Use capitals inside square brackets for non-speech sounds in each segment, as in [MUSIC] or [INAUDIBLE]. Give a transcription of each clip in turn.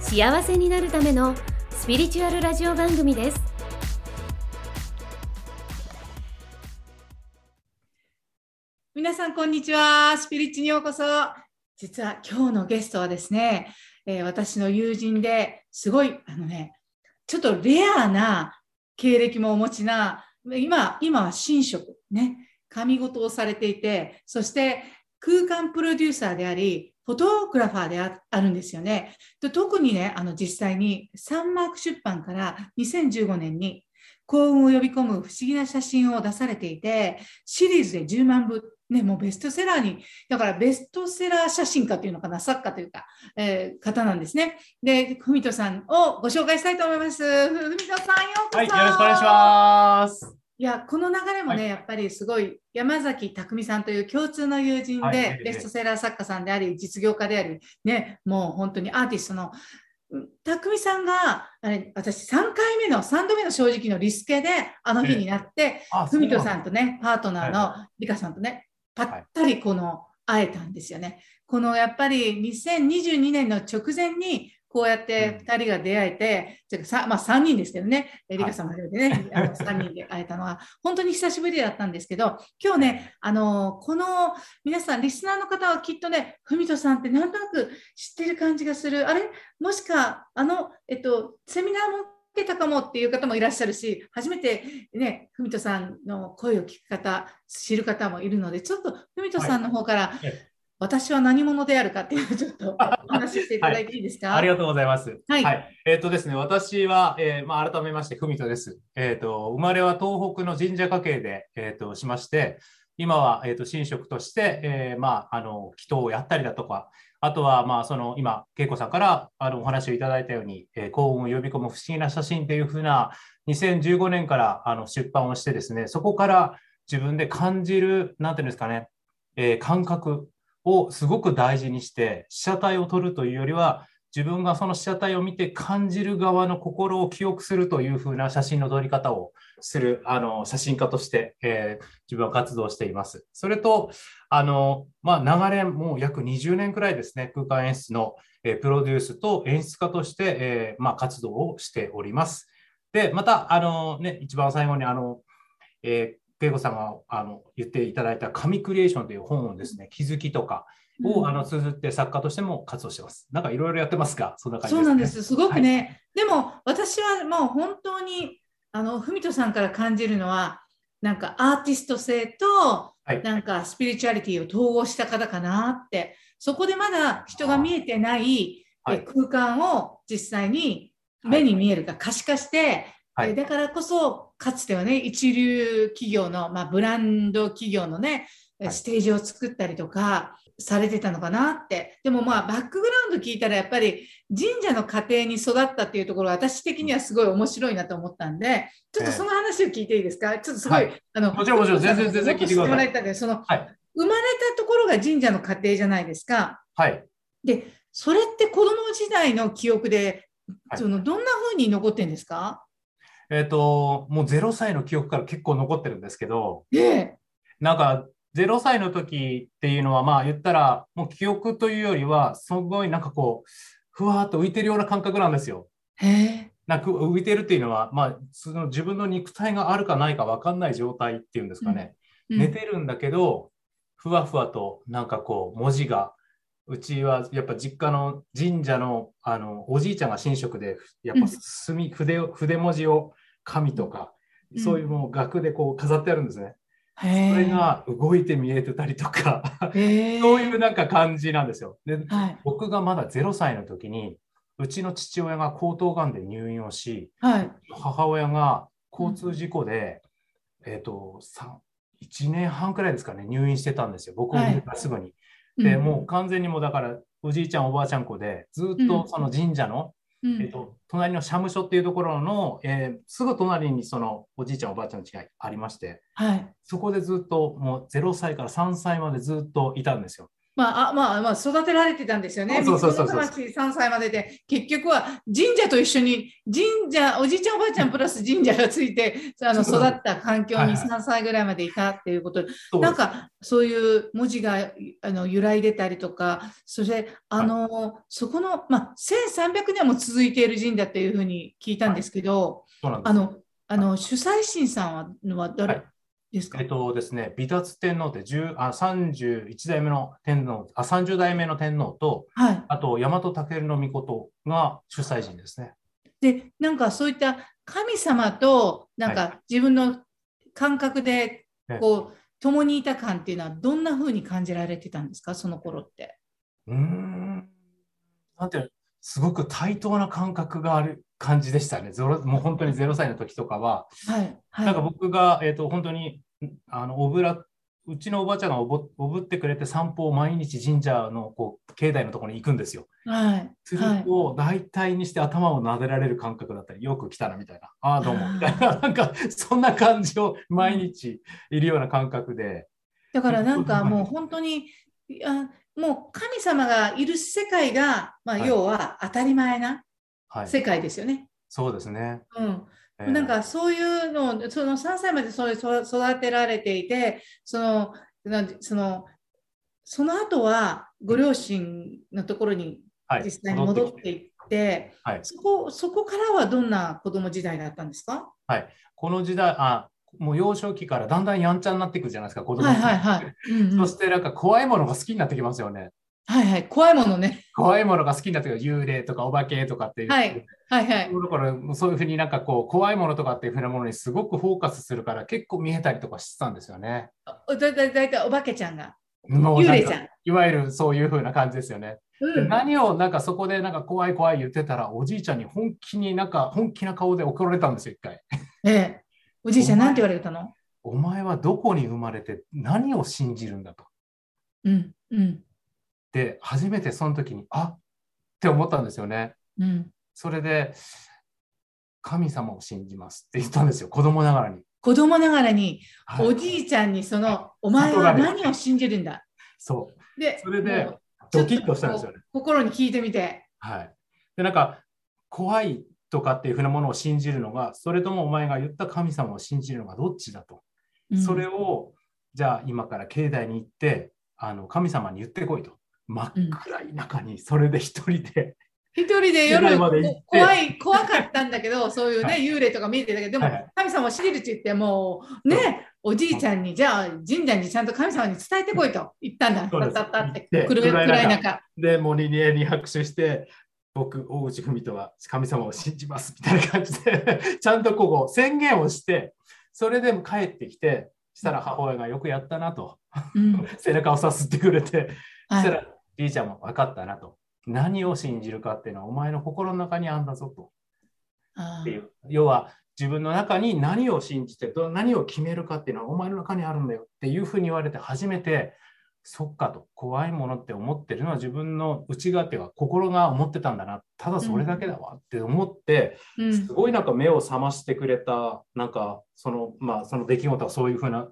幸せになるためのスピリチュアルラジオ番組です。皆さんこんにちは。スピリッチにようこそ。実は今日のゲストはですね、えー、私の友人ですごいあのねちょっとレアな経歴もお持ちな今今は神職ね神事をされていてそして空間プロデューサーでありフォトグラファーであるんですよね。で特にね、あの実際にサンマーク出版から2015年に幸運を呼び込む不思議な写真を出されていて、シリーズで10万部、ね、もうベストセラーに、だからベストセラー写真家というのかな、作家というか、えー、方なんですね。で、ふみとさんをご紹介したいと思います。ふみとさん、ようこそ。はい、よろしくお願いします。いやこの流れもね、はい、やっぱりすごい山崎匠さんという共通の友人で、はい、ベストセラー作家さんであり実業家であり、ね、もう本当にアーティストの匠さんがあれ私3回目の3度目の正直のリスケであの日になって文人さんとねパートナーのリカさんとねぱったりこの会えたんですよね。このやっぱり2022年の直前にこうやって2人が出会えて、うん、さまあ、3人ですけどね、リカさんも初めてね、あの [LAUGHS] 3人で会えたのは、本当に久しぶりだったんですけど、今日ね、あのこの皆さん、リスナーの方はきっとね、文人さんってなんとなく知ってる感じがする、あれ？もしか、あの、えっと、セミナーも受けたかもっていう方もいらっしゃるし、初めてね、文人さんの声を聞く方、知る方もいるので、ちょっと文人さんの方から、はい私は何者であるかっていうちょっとお話ししていただいていいですか、[LAUGHS] はい、ありがとうございます。はい。はい、えっ、ー、とですね、私は、えー、まあ、改めまして、文人です。えっ、ー、と、生まれは東北の神社家系で、えっ、と、しまして、今は、えっ、と、神職として、えまあ、あの、祈祷をやったりだとか、あとは、まあ、その、今、恵子さんからあのお話をいただいたように、え幸運を呼び込む不思議な写真というふうな、2015年からあの出版をしてですね、そこから自分で感じる、なんていうんですかね、え感覚、をすごく大事にして被写体を撮るというよりは自分がその被写体を見て感じる側の心を記憶するというふうな写真の撮り方をするあの写真家として、えー、自分は活動しています。それとあの、まあ、流れもう約20年くらいですね空間演出の、えー、プロデュースと演出家として、えー、まあ、活動をしております。でまたあの、ね、一番最後にあの、え恵子さんがあの言っていただいた神クリエーションという本をですね、気づきとかを、あの綴って作家としても活動してます。なんかいろいろやってますか？そんな感じ、ね、そうなんです。すごくね。はい、でも私はもう本当にあの文人さんから感じるのはなんかアーティスト性と、はい、なんかスピリチュアリティを統合した方かなって、そこでまだ人が見えてない、はい、空間を実際に目に見えるか可視化して、はい、だからこそかつてはね一流企業の、まあ、ブランド企業のねステージを作ったりとかされてたのかなって。でもまあバックグラウンド聞いたらやっぱり神社の家庭に育ったっていうところは私的にはすごい面白いなと思ったんでちょっとその話を聞いていいですか、ちょっとすごい、はい、あのもちろんもちろん全然全然聞いてください。いその、はい、生まれたところが神社の家庭じゃないですか。はい、でそれって子供時代の記憶で、そのどんな風に残ってんですか？えっ、ー、と、もう0歳の記憶から結構残ってるんですけど、ええ、なんか0歳の時っていうのは、まあ言ったら、もう記憶というよりは、すごいなんかこう、ふわっと浮いてるような感覚なんですよ。へなんか浮いてるっていうのは、まあ、その自分の肉体があるかないか分かんない状態っていうんですかね。うん、寝てるんだけど、ふわふわとなんかこう文字がうちはやっぱ実家の神社のあのおじいちゃんが神職でやっぱ墨、筆を筆文字を紙とか、そういうもう額でこう飾ってあるんですね。それが動いて見えてたりとか [LAUGHS] そういうなんか感じなんですよ。で、はい、僕がまだ0歳の時にうちの父親が喉頭がんで入院をし、はい、母親が交通事故で、うん、えっ、ー、と1年半くらいですかね入院してたんですよ。僕もすぐに。はい、でもう完全にもだからおじいちゃんおばあちゃん子でずっとその神社のえっと、隣の社務所っていうところの、えー、すぐ隣にそのおじいちゃんおばあちゃんの家がありまして、はい、そこでずっともう0歳から3歳までずっといたんですよ。まあ、あまあ、まあ、育てられてたんですよね。そうそうそうそう。3歳までで、結局は神社と一緒に、神社、おじいちゃんおばあちゃんプラス神社がついて、あの育った環境に3歳ぐらいまでいたっていうこと。で、なんかそういう文字があの揺らいでたりとか、そして、あの、はい、そこの、まあ、1300年も続いている神社っていうふうに聞いたんですけど、はい、あの、あの主催神さんはは誰、はいですか？えっとですね、美達天皇って10あ31代目の天皇あ、30代目の天皇と、はい、あと大和武尊が主催人ですね。で、なんかそういった神様となんか自分の感覚でこう、はい、共にいた感っていうのはどんなふうに感じられてたんですか、その頃って。うん、なんてすごく対等な感覚がある感じでしたね。もう本当に0歳の時とかは、はい。はい、なんか僕が、えーと、本当にあのおぶらうちのおばあちゃんがおぼおぶってくれて散歩を毎日神社のこう境内のところに行くんですよ。はい、すると、大体にして頭を撫でられる感覚だったり、よく来たなみたいな、ああ、どうも。みたいな、[LAUGHS] なんかそんな感じを毎日いるような感覚で。だからなんかもう本当に、あもう神様がいる世界が、まあ、要は当たり前な世界ですよね。はい、そうですね。うん。えー、なんかそういうのをその3歳までそう育てられていてそのそのその後はご両親のところに実際に戻っていって、はい、そこそこからはどんな子供時代だったんですか？はいこの時代あもう幼少期からだんだんやんちゃになっていくじゃないですか、子供はいはいはい。うんうん、そしてなんか怖いものが好きになってきますよね。はいはい、怖いものね。怖いものが好きになって幽霊とかお化けとかっていう。はい、はい、はい。だからそういうふうになんかこう、怖いものとかっていうふうなものにすごくフォーカスするから、結構見えたりとかしてたんですよね。だだだいたいお化けちゃんが。幽霊ちゃん。いわゆるそういうふうな感じですよね。うん、何をなんかそこでなんか怖い怖い言ってたら、おじいちゃんに本気になんか本気な顔で怒られたんですよ、一回。ええ。おじいちゃん、なんて言われたの？お前はどこに生まれて何を信じるんだと。うん、うん。で、初めてその時に、あって思ったんですよね。うん、それで、神様を信じますって言ったんですよ、子供ながらに。子供ながらに、はい、おじいちゃんにその、お前は何を信じるんだ？そう。で、それで、ドキッとしたんですよね。心に聞いてみて。はい。で、なんか、怖いとかっていうふうなものを信じるのが、それともお前が言った神様を信じるのがどっちだと。うん、それを、じゃあ今から境内に行って、あの神様に言ってこいと。真っ暗い中にそれで一人で、一人で夜怖い怖かったんだけど [LAUGHS] そういうね、はい、幽霊とか見えてたけどでも、はい、神様を信じるって言ってもう。ねおじいちゃんにじゃあ神社にちゃんと神様に伝えてこいと言ったんだ。たったったって暗い中。でもう二年に拍手して僕大内文人は神様を信じますみたいな感じで [LAUGHS] ちゃんとここ宣言をしてそれでも帰ってきてしたら母親がよくやったなと、うん、[LAUGHS] 背中をさすってくれて、はい、したらじいちゃんも分かったなと。何を信じるかっていうのはお前の心の中にあんだぞと。っていう。要は自分の中に何を信じて何を決めるかっていうのはお前の中にあるんだよっていうふうに言われて初めてそっかと怖いものって思ってるのは自分の内側っていうか心が思ってたんだな。ただそれだけだわって思って、うん、すごいなんか目を覚ましてくれたなんかそのまあその出来事はそういうふうな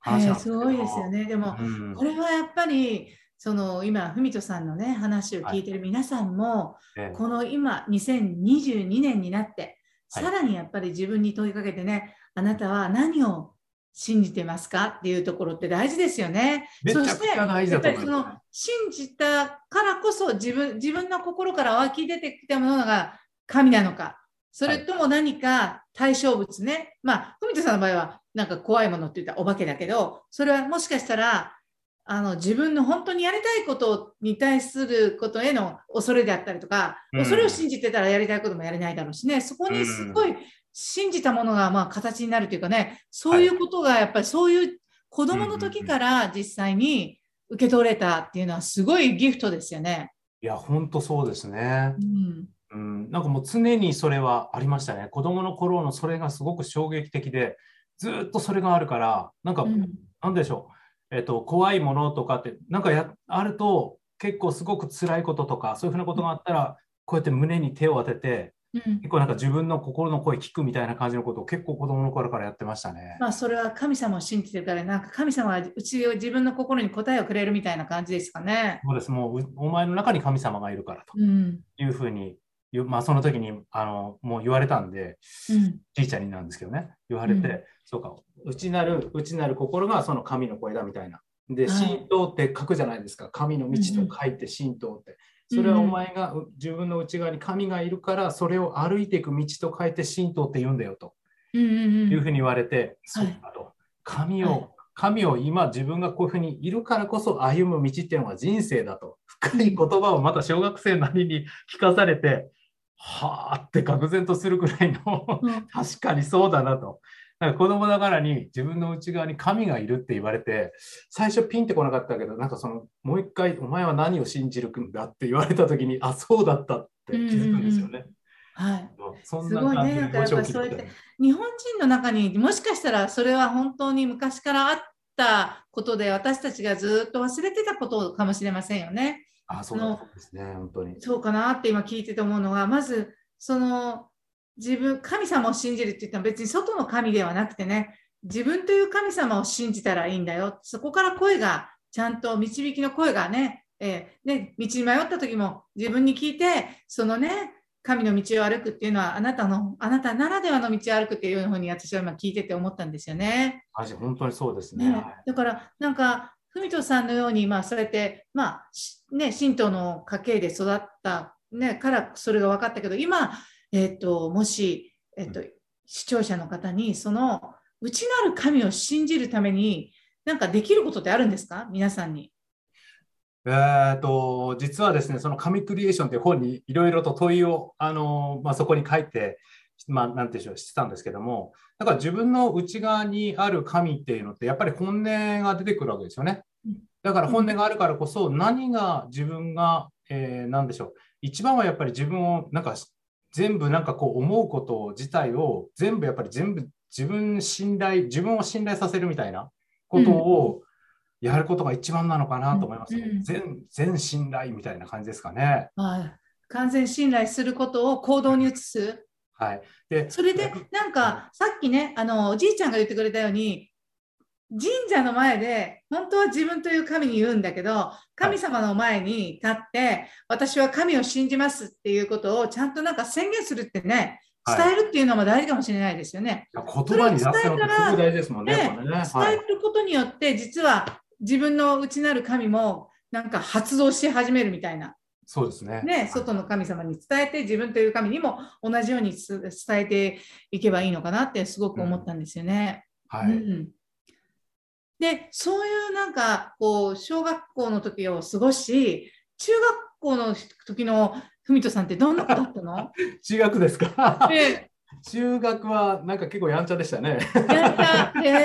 話なんですけど、すごいですよね。でも、うん、これはやっぱりその今、文人さんのね、話を聞いてる皆さんも、はい、この今、2022年になって、はい、さらにやっぱり自分に問いかけてね、あなたは何を信じてますかっていうところって大事ですよね。そして、やっぱりその信じたからこそ自分自分の心から湧き出てきたものが神なのか、それとも何か対象物ね、はい、まあ、文人さんの場合はなんか怖いものって言ったらお化けだけど、それはもしかしたらあの自分の本当にやりたいことに対することへの恐れであったりとか、うん、恐れを信じてたらやりたいこともやれないだろうしね、そこにすごい信じたものがまあ形になるというかね、そういうことがやっぱりそういう子供の時から実際に受け取れたっていうのはすごいギフトですよね。いや、本当そうですね。うんうん、なんかもう常にそれはありましたね。子供の頃のそれがすごく衝撃的で、ずっとそれがあるから、なんか、うん、なんでしょう。えっと、怖いものとかってなんかやあると結構すごく辛いこととかそういうふうなことがあったらこうやって胸に手を当てて、うん結構なんか自分の心の声聞くみたいな感じのことを結構子供の頃からやってましたね。まあそれは神様を信じてるから、なんか神様はうちを自分の心に答えをくれるみたいな感じですかね。そうです。もううお前の中に神様がいるからとうん。いうふうにまあその時にあのもう言われたんで、うん。じいちゃんになんですけどね、言われて、うんそうか、内なる、内なる心がその神の声だみたいな。で、はい神道って書くじゃないですか。神の道と書いて神道って。うんそれはお前がう自分の内側に神がいるから、それを歩いていく道と書いて神道って言うんだよとうんうんいうふうに言われて、はいそうかと。神を、はい神を今自分がこういうふうにいるからこそ歩む道っていうのが人生だと。深い言葉をまた小学生なりに聞かされて、はあって愕然とするくらいのうん [LAUGHS] 確かにそうだなと。なんか子供ながらに自分の内側に神がいるって言われて、最初ピンってこなかったけど、なんかその、もう一回、お前は何を信じるんだって言われたときに、あ、そうだったって気づくんですよね。はい。そんすごいな感じでねだからやっぱそうやって日本人の中にもしかしたらそれは本当に昔からあったことで私たちがずっと忘れてたことかもしれませんよね。あ、そうですね、本当に。そうかなって今聞いてて思うのがまずその自分神様を信じるって言ったら別に外の神ではなくてね自分という神様を信じたらいいんだよそこから声がちゃんと導きの声がね,、えーね道に迷った時も自分に聞いてそのね神の道を歩くっていうのはあなたのあなたならではの道を歩くっていうふうに私は今聞いてて思ったんですよね。本当にそうですね。ね、だからなんか文人さんのように、まあ、そうやって、まあしね、神道の家系で育った、ね、からそれが分かったけど今、えっともし、えっと視聴者の方にその内なる神を信じるためになんかできることってあるんですか？皆さんに。えー、と実はですね、その神クリエーションという本にいろいろと問いを、あのまあ、そこに書いて、まあ、なんていうんでしょう、してたんですけども、だから自分の内側にある神っていうのって、やっぱり本音が出てくるわけですよねうん。だから本音があるからこそ、何が自分が、えー、なんでしょう、一番はやっぱり自分を、なんか全部なんかこう思うこと自体を、全部やっぱり全部自分信頼、自分を信頼させるみたいなことを、やることが一番なのかなと思います、ねうんうん全。全信頼みたいな感じですかね。はい完全信頼することを行動に移す。はい。で、それでなんかさっきねあのおじいちゃんが言ってくれたように神社の前で本当は自分という神に言うんだけど神様の前に立って、私は神を信じますっていうことをちゃんとなんか宣言するってねはい伝えるっていうのも大事かもしれないですよね。言葉に出すのってすごい大事ですもんね。ねは伝えい。ることによって実は自分の内なる神もなんか発動し始めるみたいな。そうですね。ね、外の神様に伝えて自分という神にも同じようにつ伝えていけばいいのかなってすごく思ったんですよね。はい。うん、でそういうなんかこう小学校の時を過ごし中学校の時の文人さんってどんな子だったの？[LAUGHS] 中学ですか？で [LAUGHS] 中学はなんか結構やんちゃでしたね。やったへ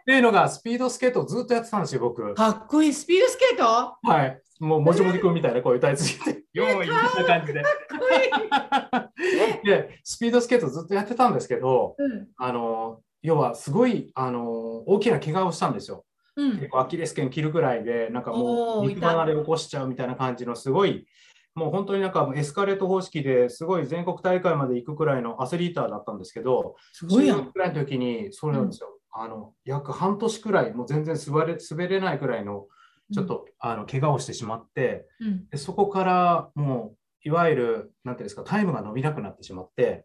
っていうのがスピードスケートをずっとやってたんですよ、僕ー。かっこいいスピードスケート？かはい。もうもじもじくんみたいなこういうタイツ着て、よーいみたいな感じで。[LAUGHS] で、スピードスケートずっとやってたんですけど、うんあの、要はすごい、あの、大きな怪我をしたんですよ。うん結構アキレス腱切るぐらいで、なんかもう肉離れ起こしちゃうみたいな感じのすごい、もう本当になんかエスカレート方式ですごい全国大会まで行くくらいのアスリーターだったんですけど、すごいやん。くらいの時に、そうなんですよ、あの約半年くらい、もう全然滑れ滑れないくらいの、ちょっと、あの怪我をしてしまってうん。で、そこからもう、いわゆる、なんていうんですか、タイムが伸びなくなってしまって、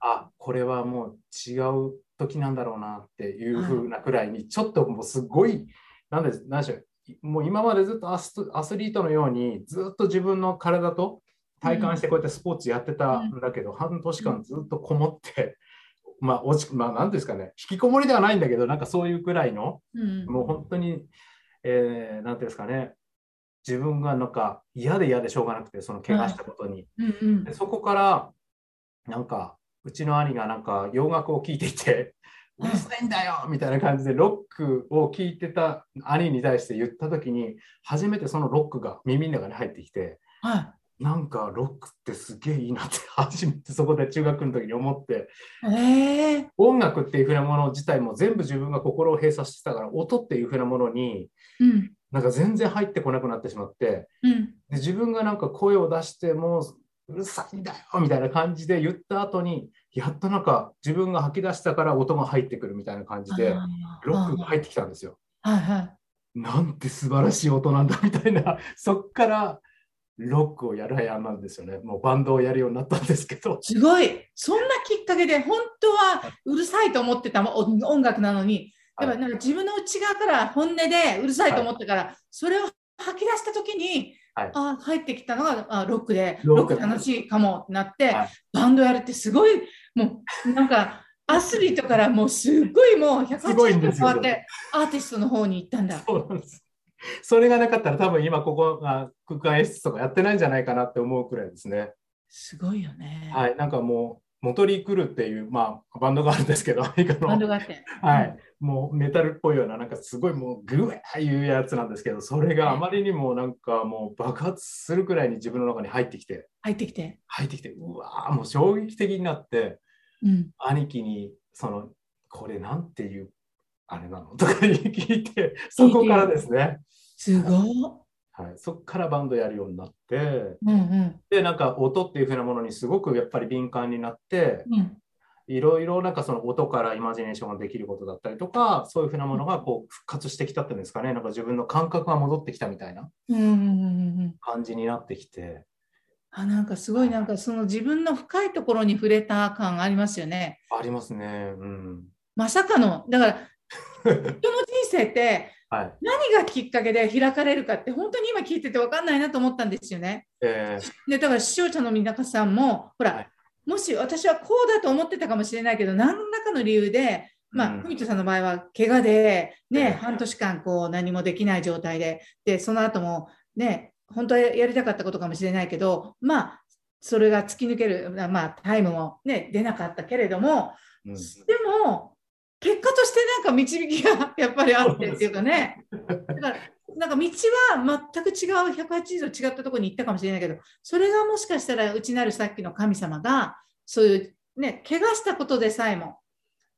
あこれはもう違う時なんだろうなっていう風なくらいに、ちょっともうすごい、なんで、でしょう、もう今までずっとアスアスリートのように、ずっと自分の体と体感してこうやってスポーツやってたん。だけど、半年間ずっとこもって、まあ、落ち、まあ、なんですかね、引きこもりではないんだけど、なんかそういうくらいの、うん。もう本当に、えー、なんていうんですかね、自分がなんか嫌で嫌でしょうがなくて、その怪我したことに。うんうん。でそこから、なんか、うちの兄がなんか洋楽を聴いていて、ううんるさいんだよみたいな感じでロックを聴いてた兄に対して言った時に、初めてそのロックが耳の中に入ってきて、はなんかロックってすげえいいなって初めてそこで中学の時に思って、い。ええ音楽っていうふうなもの自体も全部自分が心を閉鎖してたから、音っていうふうなものにうんなんか全然入ってこなくなってしまって、うんで自分がなんか声を出してもうるさいんだよみたいな感じで言った後に、やっとなんか自分が吐き出したから音が入ってくるみたいな感じで、ロックが入ってきたんですよ。はいはい。なんて素晴らしい音なんだみたいな、そっからロックをやるはやなんですよね。もうバンドをやるようになったんですけど。すごい。そんなきっかけで、本当はうるさいと思ってた音音楽なのに、やっぱなんか自分の内側から本音でうるさいと思ったから、それを吐き出した時に、はいあ入ってきたのがあロックで、ロック楽しいかもってなって、はいバンドやるってすごい、もうなんかアスリートからもうすっごいもうすごいん180度変わって、アーティストの方に行ったんだ。そうなんです。[LAUGHS] それがなかったら多分今ここが空間演出とかやってないんじゃないかなって思うくらいですね。すごいよね。はい。なんかもう、モトリー・クルっていう、まあ、バンドがあるんですけど、アメリカの。バンドがあって。[LAUGHS] はい。もうメタルっぽいような、なんかすごいもうグワーいうやつなんですけど、それがあまりにもなんかもう爆発するくらいに自分の中に入ってきて、入ってきて。入ってきて、うわーもう衝撃的になって、うん。兄貴に、その、これなんていう、あれなの？とか聞いて、そこからですね。すごい。はい、そこからバンドやるようになって、うんうん。で、なんか音っていう風なものにすごくやっぱり敏感になって、うん。いろいろなんかその音からイマジネーションができることだったりとか、そういう風なものがこう復活してきたっていうんですかね、なんか自分の感覚が戻ってきたみたいなうんうんうんうん。感じになってきて、あ、なんかすごいなんかその自分の深いところに触れた感ありますよね。ありますね。うん。まさかの、だから人の人生ってはい。何がきっかけで開かれるかって本当に今聞いてて分かんないなと思ったんですよね。えーで、だから視聴者の皆さんも、ほら、はい。もし私はこうだと思ってたかもしれないけど、何らかの理由で、まあ、うん。文人さんの場合は怪我で、ええ。ね、半年間こう何もできない状態で、で、その後もね、本当はやりたかったことかもしれないけど、まあ、それが突き抜ける、まあ、タイムもね、出なかったけれども、うん、でも、結果としてなんか導きがやっぱりあってっていうかね、だからなんか道は全く違う、180度違ったところに行ったかもしれないけど、それがもしかしたら内なるさっきの神様が、そういうね、怪我したことでさえも、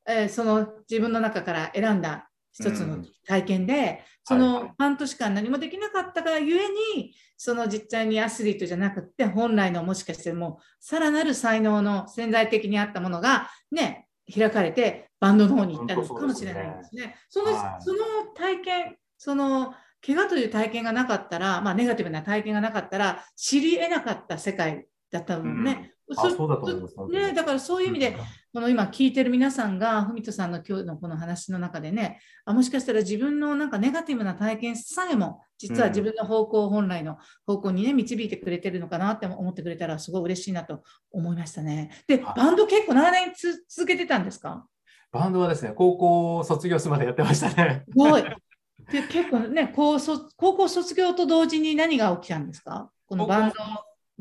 えーその自分の中から選んだ一つの体験で、そはいはの半年間何もできなかったがゆえに、その実際にアスリートじゃなくて、本来のもしかしてもう、さらなる才能の潜在的にあったものが、ね、開かれて、バンドの方に行ったのかもしれないですね。そのはいその体験、その怪我という体験がなかったら、まあ、ネガティブな体験がなかったら、知り得なかった世界だったのね。あそうだと思います。ね、だからそういう意味で、この今聞いてる皆さんが、文人さんの今日のこの話の中でね、あもしかしたら自分のなんかネガティブな体験さえも、実は自分の方向、本来の方向にね、導いてくれてるのかなって思ってくれたら、すごい嬉しいなと思いましたね。で、はいバンド結構長年つ続けてたんですか？バンドはですね、高校卒業するまでやってましたね。すごい。で結構ね高卒、高校卒業と同時に何が起きたんですか？このバンド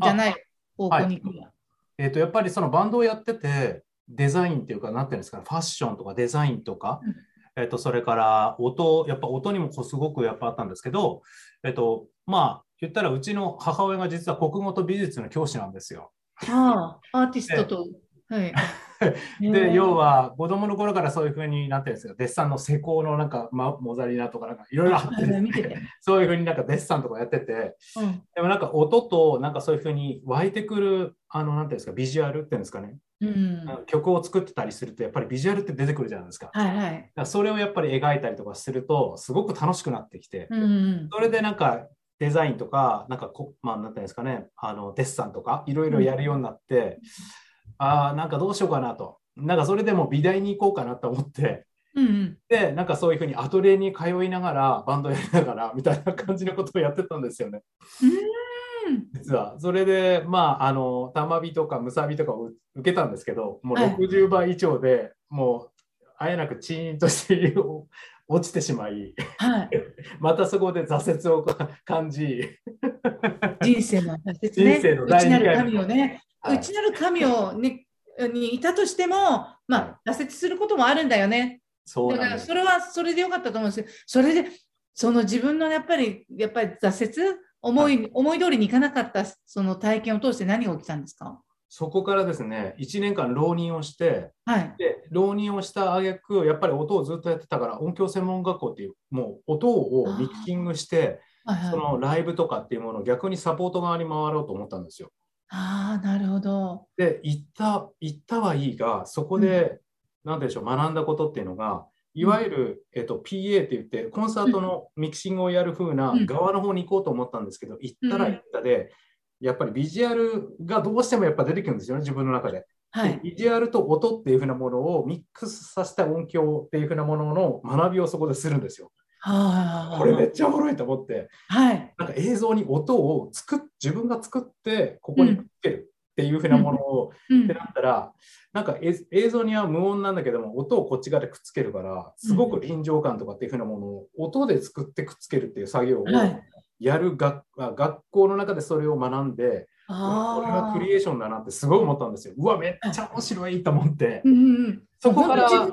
じゃない方向に行くには。えっと、やっぱりそのバンドをやってて、デザインっていうか、なんていうんですかね、ファッションとかデザインとか、うんえっと、それから音、やっぱ音にもこうすごくやっぱあったんですけど、えっと、まあ、言ったらうちの母親が実は国語と美術の教師なんですよ。ああ、アーティストと。はい。[LAUGHS] で、要は子供の頃からそういうふうになってるんですよ。デッサンの施工のなんか、ま、モザリナとかなんかいろいろあってね。[LAUGHS] そういうふうになんかデッサンとかやってて、うんでもなんか音となんかそういうふうに湧いてくる、あの、なんていうんですか、ビジュアルっていうんですかね。うん曲を作ってたりすると、やっぱりビジュアルって出てくるじゃないですか。はいはい。らそれをやっぱり描いたりとかすると、すごく楽しくなってきて、うんうんそれでなんかデザインとか、なんかこ、まあ、なんていうんですかね、あのデッサンとか、いろいろやるようになって、ああ、なんかどうしようかなと。なんかそれでも美大に行こうかなと思って、うんうんで、なんかそういうふうにアトリエに通いながら、バンドやりながら、[LAUGHS] みたいな感じのことをやってたんですよね。うん実は。それで、まあ、あの、玉火とかムサビとかを受けたんですけど、もうはい60倍以上で、もう、あえなくチーンとして [LAUGHS] 落ちてしまい、はい。[LAUGHS] またそこで挫折を感じ、人生の挫折ね。人生の第内なる二回神をね、はい内なる神をね、[LAUGHS] にいたとしても、まあ、挫折することもあるんだよね。だから、そうなんですそれはそれでよかったと思うんですよ。それで、その自分のやっぱり、やっぱり挫折、思い、思い通りにいかなかった、その体験を通して何が起きたんですか？そこからですね、1年間浪人をして、はい。で浪人をした挙句やっぱり音をずっとやってたから、音響専門学校っていう、もう音をミキシングして、はいはいそのライブとかっていうものを逆にサポート側に回ろうと思ったんですよ。ああ、なるほど。で、行った、行ったはいいが、そこで、なんでしょう、学んだことっていうのが、いわゆる、えっと、PA って言って、コンサートのミキシングをやる風な側の方に行こうと思ったんですけど、行ったら行ったで、やっぱりビジュアルがどうしてもやっぱ出てくるんですよね、自分の中で。はい、ビジュアルと音っていうふうなものをミックスさせた音響っていうふうなものの学びをそこでするんですよ。はあ、これめっちゃおもろいと思って、はい、なんか映像に音を作っ自分が作ってここにくっつけるっていうふうなものを、うん、ってなったらなんか映像には無音なんだけども音をこっち側でくっつけるからすごく臨場感とかっていうふうなものを音で作ってくっつけるっていう作業をやる学,、学校の中でそれを学んで。これはクリエーションだなってすごい思ったんですよ。うわ、めっちゃ面白いと思って。うんうん、そこから、は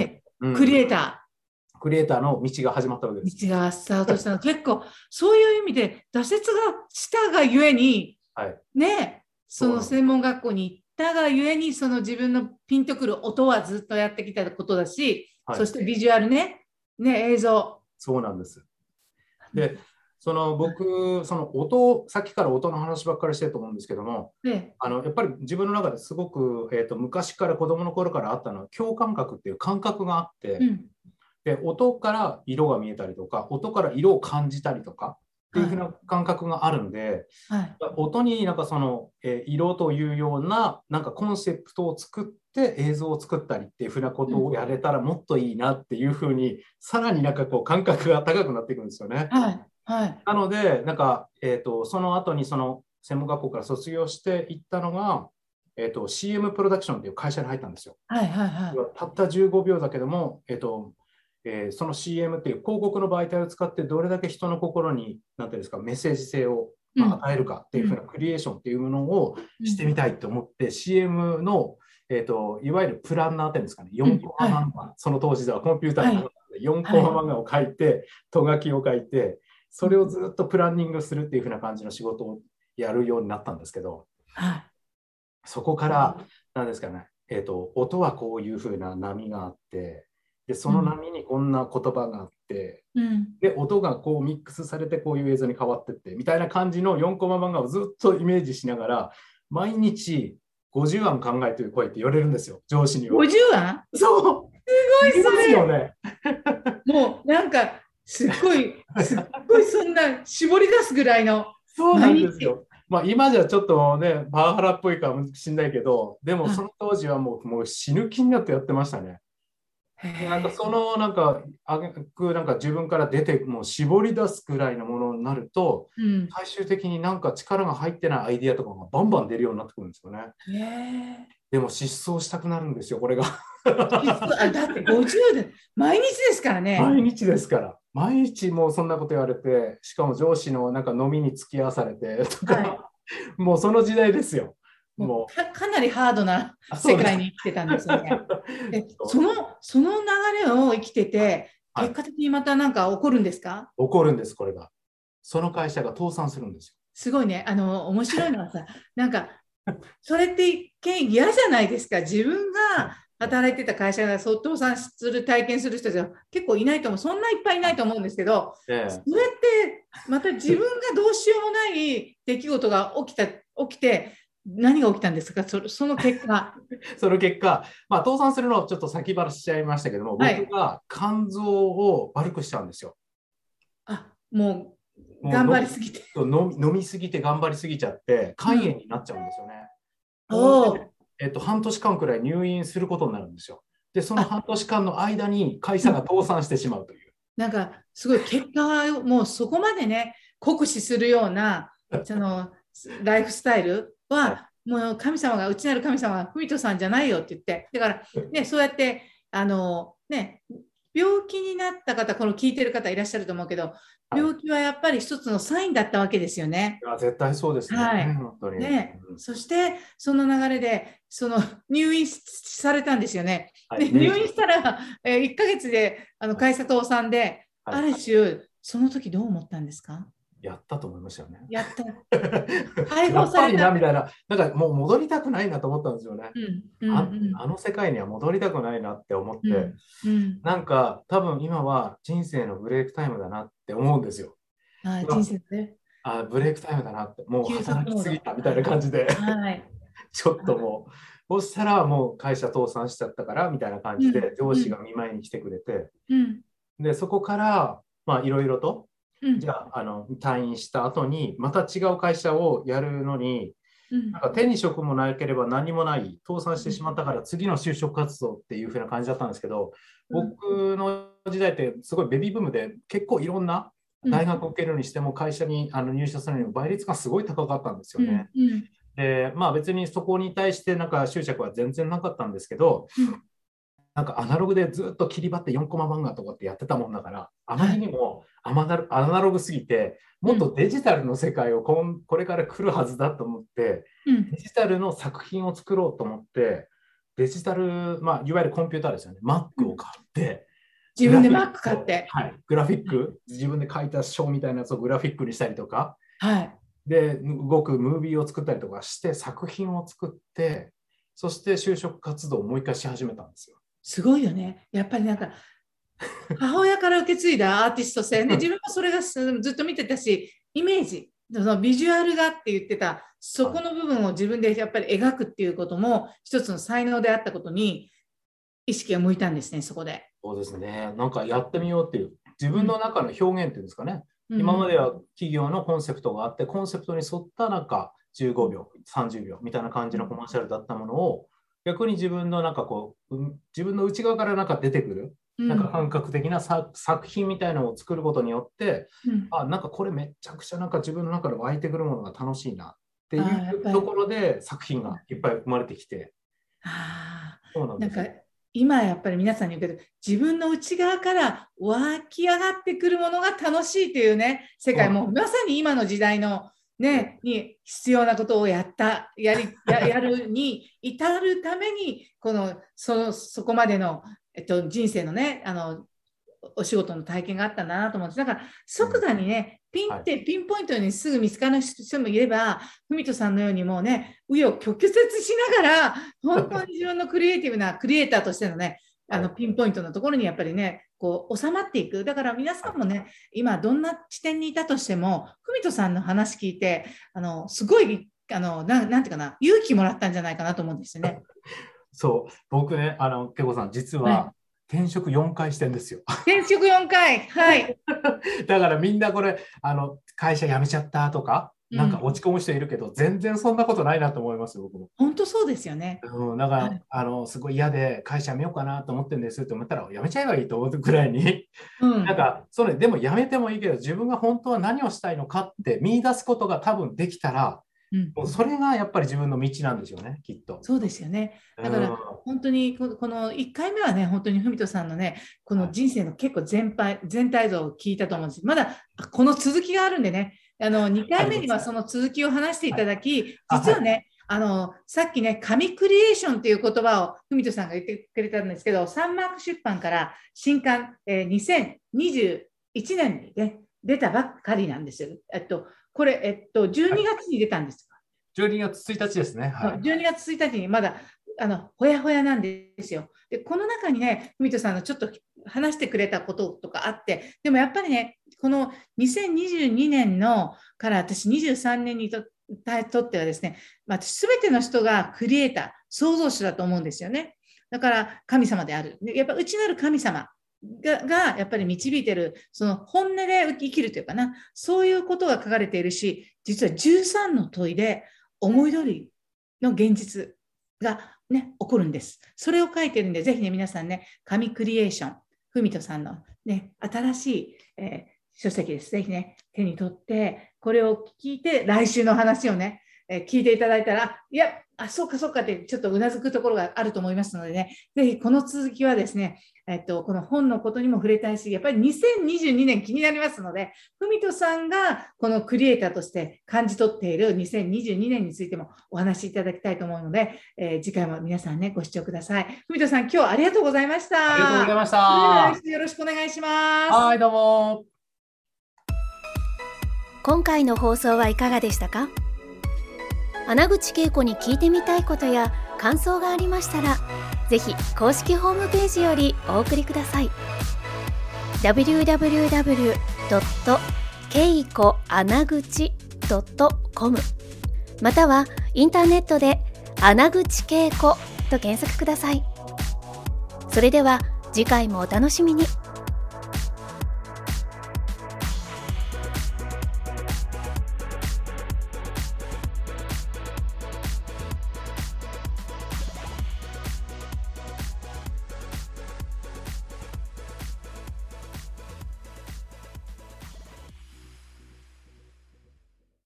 い、うん、クリエイター。クリエイターの道が始まったわけです。道がスタートしたの。結構、[LAUGHS] そういう意味で、挫折がしたがゆえに、はい、ね、その専門学校に行ったがゆえに、その自分のピンとくる音はずっとやってきたことだし、はい、そしてビジュアルね、ね、映像。そうなんです。で、その僕、その音、さっきから音の話ばっかりしてると思うんですけども、ね、あのやっぱり自分の中ですごく、えーと、昔から子供の頃からあったのは、共感覚っていう感覚があって、うん、で音から色が見えたりとか音から色を感じたりとかっていうふうな感覚があるんで、はい、音になんかその、えー、色というようななんかコンセプトを作って映像を作ったりっていうふうなことをやれたらもっといいなっていうふうに、さらになんかこう感覚が高くなっていくんですよね。はい。はい、なのでなんか、えーと、その後にその専門学校から卒業していったのが、えーと、CM プロダクションっていう会社に入ったんですよ。はいはいはい、たった15秒だけども、えーとえー、その CM っていう広告の媒体を使ってどれだけ人の心に何ていうんですかメッセージ性を与えるかっていうふうなクリエーションっていうものをしてみたいと思って、CM の、えーと、いわゆるプランナーっていうんですかね4コマ漫画、その当時ではコンピューターで4コマ漫画を書いて、とがきを書いてそれをずっとプランニングするっていうふうな感じの仕事をやるようになったんですけど、そこから何ですかね、えーと音はこういうふうな波があってでその波にこんな言葉があって、うん、で音がこうミックスされてこういう映像に変わってってみたいな感じの4コマ漫画をずっとイメージしながら毎日50案考えてこいって言われるんですよ上司には。50案そうすごいそれよね。もうなんかすっごい [LAUGHS] すっごいそんな絞り出すぐらいの。そうなんですよ。まあ、今じゃちょっとね、パワハラっぽいかもしれないけど、でもその当時はもうもう死ぬ気になってやってましたね。なんかそのなんかあげくなんか自分から出てもう絞り出すくらいのものになると、うん、最終的になんか力が入ってないアイディアとかがバンバン出るようになってくるんですよね。でも失踪したくなるんですよこれがだって50で毎日ですからね。毎日ですから。毎日もうそんなこと言われてしかも上司のなんか飲みに付き合わされてとか、はい、もうその時代ですよ。もうかなりハードな世界に生きてたんですよね。[LAUGHS] でそのその流れを生きてて、結果的にまた何か起こるんですか、起こるんです、これが。その会社が倒産するんですよ。すごいね。あの、面白いのはさ、[LAUGHS] なんか、それって一見嫌じゃないですか？自分が働いてた会社が倒産する体験する人じゃ結構いないと思う。そんないっぱいいないと思うんですけど、ええ、それってまた自分がどうしようもない出来事が起きた起きて何が起きたんですか？そその結果。[LAUGHS] その結果、まあ、倒産するのをちょっと先払しちゃいましたけども、はい、僕が肝臓を悪くしちゃうんですよ。あもう頑張りすぎて飲み。飲みすぎて頑張りすぎちゃって、肝炎になっちゃうんですよね。うん、えっと、半年間くらい入院することになるんですよ。で、その半年間の間に会社が倒産してしまうという。なんか、すごい結果はもうそこまでね、酷使するような、そのライフスタイルは、もう神様が、内なる神様は文人さんじゃないよって言って、だから、ね、そうやって、あの、ね、病気になった方、この聞いてる方いらっしゃると思うけど、病気はやっぱり一つのサインだったわけですよね。いや絶対そうですね。はい、本当に。ね、うん、そしてその流れでその入院されたんですよね。はい、で入院。したら、えー、1ヶ月であの会社倒産で、はい、ある種その時どう思ったんですか？やったと思いましたよね。やった。[LAUGHS] 解放された。みたいな、なんかもう戻りたくないなと思ったんですよね。うんうんうん、あの世界には戻りたくないなって思って、うんうん、なんか多分今は人生のブレイクタイムだなって思うんですよ。あ人生ね。あブレイクタイムだなって、もう働きすぎたみたいな感じで、はい、[LAUGHS] ちょっともう、そしたらもう会社倒産しちゃったからみたいな感じで、上司が見舞いに来てくれて、うん、でそこからまあいろいろと、うん、じゃああの退院した後にまた違う会社をやるのに、なんか手に職もなければ何もない倒産してしまったから次の就職活動っていう風な感じだったんですけど、僕の時代ってすごいベビーブームで結構いろんな大学を受けるにしても会社にあの入社するにも倍率がすごい高かったんですよね。でまあ別にそこに対してなんか執着は全然なかったんですけど、なんかアナログでずっと切り張って4コマ漫画とかってやってたもんだからあまりにもアナログすぎてもっとデジタルの世界をこんこれから来るはずだと思って、デジタルの作品を作ろうと思ってデジタル、まあ、いわゆるコンピューターですよね Mac を買って。自分で Mac 買って。はい。グラフィック、自分で書いた書みたいなやつをグラフィックにしたりとか。はい。で、動くムービーを作ったりとかして、作品を作って、そして就職活動をもう一回し始めたんですよ。すごいよね。やっぱりなんか、[LAUGHS] 母親から受け継いだアーティスト性ね、自分もそれがずっと見てたし、イメージ、そのビジュアルがって言ってた、そこの部分を自分でやっぱり描くっていうことも、一つの才能であったことに、意識が向いたんですね、そこで。そうですね。なんかやってみようっていう、自分の中の表現っていうんですかね。うん、今までは企業のコンセプトがあって、コンセプトに沿ったなんか15秒、30秒みたいな感じのコマーシャルだったものを、逆に自分のなんかこう、自分の内側からなんか出てくる、なんか感覚的な作品みたいなのを作ることによって、うん、あなんかこれめちゃくちゃなんか自分の中で湧いてくるものが楽しいなっていうところで作品がいっぱい生まれてきて。あそうなんです今やっぱり皆さんに言うけど自分の内側から湧き上がってくるものが楽しいというね世界。もまさに今の時代のねに必要なことをやった。やりや [LAUGHS] やるに至るためにこのそそこまでの、えっと、人生のねあのお仕事の体験があったんだなと思って、だから即座にね、ピンってピンポイントにすぐ見つかる人もいれば、文人さんのようにもうね、紆余曲折しながら、本当に自分のクリエイティブなクリエイターとしてのね、あのピンポイントのところにやっぱりね、こう収まっていく。だから皆さんもね、今どんな地点にいたとしても、文人さんの話聞いて、あのすごいあのな、なんていうかな、勇気もらったんじゃないかなと思うんですよね。[LAUGHS] そう、僕ね、あの、けこさん、実は、転職4回してんですよ。転職4回はい。[LAUGHS] だからみんなこれ、あの、会社辞めちゃったとか、なんか落ち込む人いるけど、うん、全然そんなことないなと思います僕も。本当そうですよね。うん、だから、はい、あの、すごい嫌で会社辞めようかなと思ってるんですって思ったら、辞めちゃえばいいと思うくらいに、うん、[LAUGHS] なんか、それ、でも辞めてもいいけど、自分が本当は何をしたいのかって見出すことが多分できたら、もうそれがやっぱり自分の道なんでしょうね、きっと。そうですよね。だから、本当にこの1回目はね、本当に文人さんのね、この人生の結構全体全体像を聞いたと思うんです。まだこの続きがあるんでね、あの2回目にはその続きを話していただき、実はね、あのさっきね、紙クリエーションという言葉を文人さんが言ってくれたんですけど、サンマーク出版から新刊、えー、2021年に、ね、出たばっかりなんですよ。えっとこれ、えっと、12月に出たんですか、はい、?12 月1日ですね。はい、12月1日にまだ、あの、ほやほやなんですよ。で、この中にね、文人さんのちょっと話してくれたこととかあって、でもやっぱりね、この2022年のから私23年にととってはですね、私すべての人がクリエイター、創造主だと思うんですよね。だから神様である。やっぱ内なる神様ががやっぱり導いてる、その本音で生きるというかな、そういうことが書かれているし、実は13の問いで思い通りの現実がね、起こるんです。それを書いてるんで、ぜひね、皆さんね、神クリエーション、ふみとさんのね、新しい、えー、書籍です。ぜひね、手に取って、これを聞いて、来週の話をね、え聞いていただいたら、いや、あ、そうかそうかってちょっとうなずくところがあると思いますのでね、ぜひこの続きはですね、えっと、この本のことにも触れたいし、やっぱり2022年気になりますので、文人さんがこのクリエイターとして感じ取っている2022年についてもお話しいただきたいと思うので、えー、次回も皆さんね、ご視聴ください。文人さん、今日はありがとうございました。ありがとうございました。よろしくお願いします。はい、どうも。今回の放送はいかがでしたか？穴口恵子に聞いてみたいことや感想がありましたらぜひ公式ホームページよりお送りください www. けいこ穴口 .com またはインターネットで穴口恵子と検索くださいそれでは次回もお楽しみに。